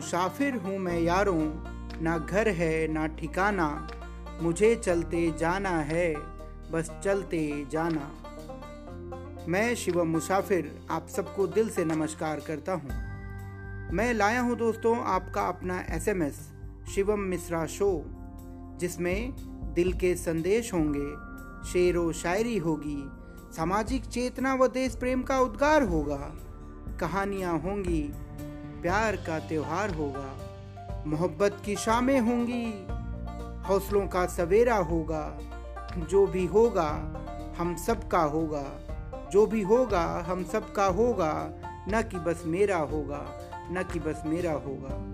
मुसाफिर हूँ मैं यारों, ना घर है, ना ठिकाना, मुझे चलते जाना है, बस चलते जाना। मैं शिवम मुसाफिर, आप सबको दिल से नमस्कार करता हूँ। मैं लाया हूँ दोस्तों आपका अपना एसएमएस, शिवम मिश्रा शो, जिसमें दिल के संदेश होंगे, शेर व शायरी होगी, सामाजिक चेतना व देश प्रेम का उद्गार होगा, कहानियाँ होंगी प्यार का त्यौहार होगा। मोहब्बत की शामें होंगी, हौसलों का सवेरा होगा। जो भी होगा, हम सब का होगा। जो भी होगा, हम सब का होगा। न कि बस मेरा होगा, न कि बस मेरा होगा।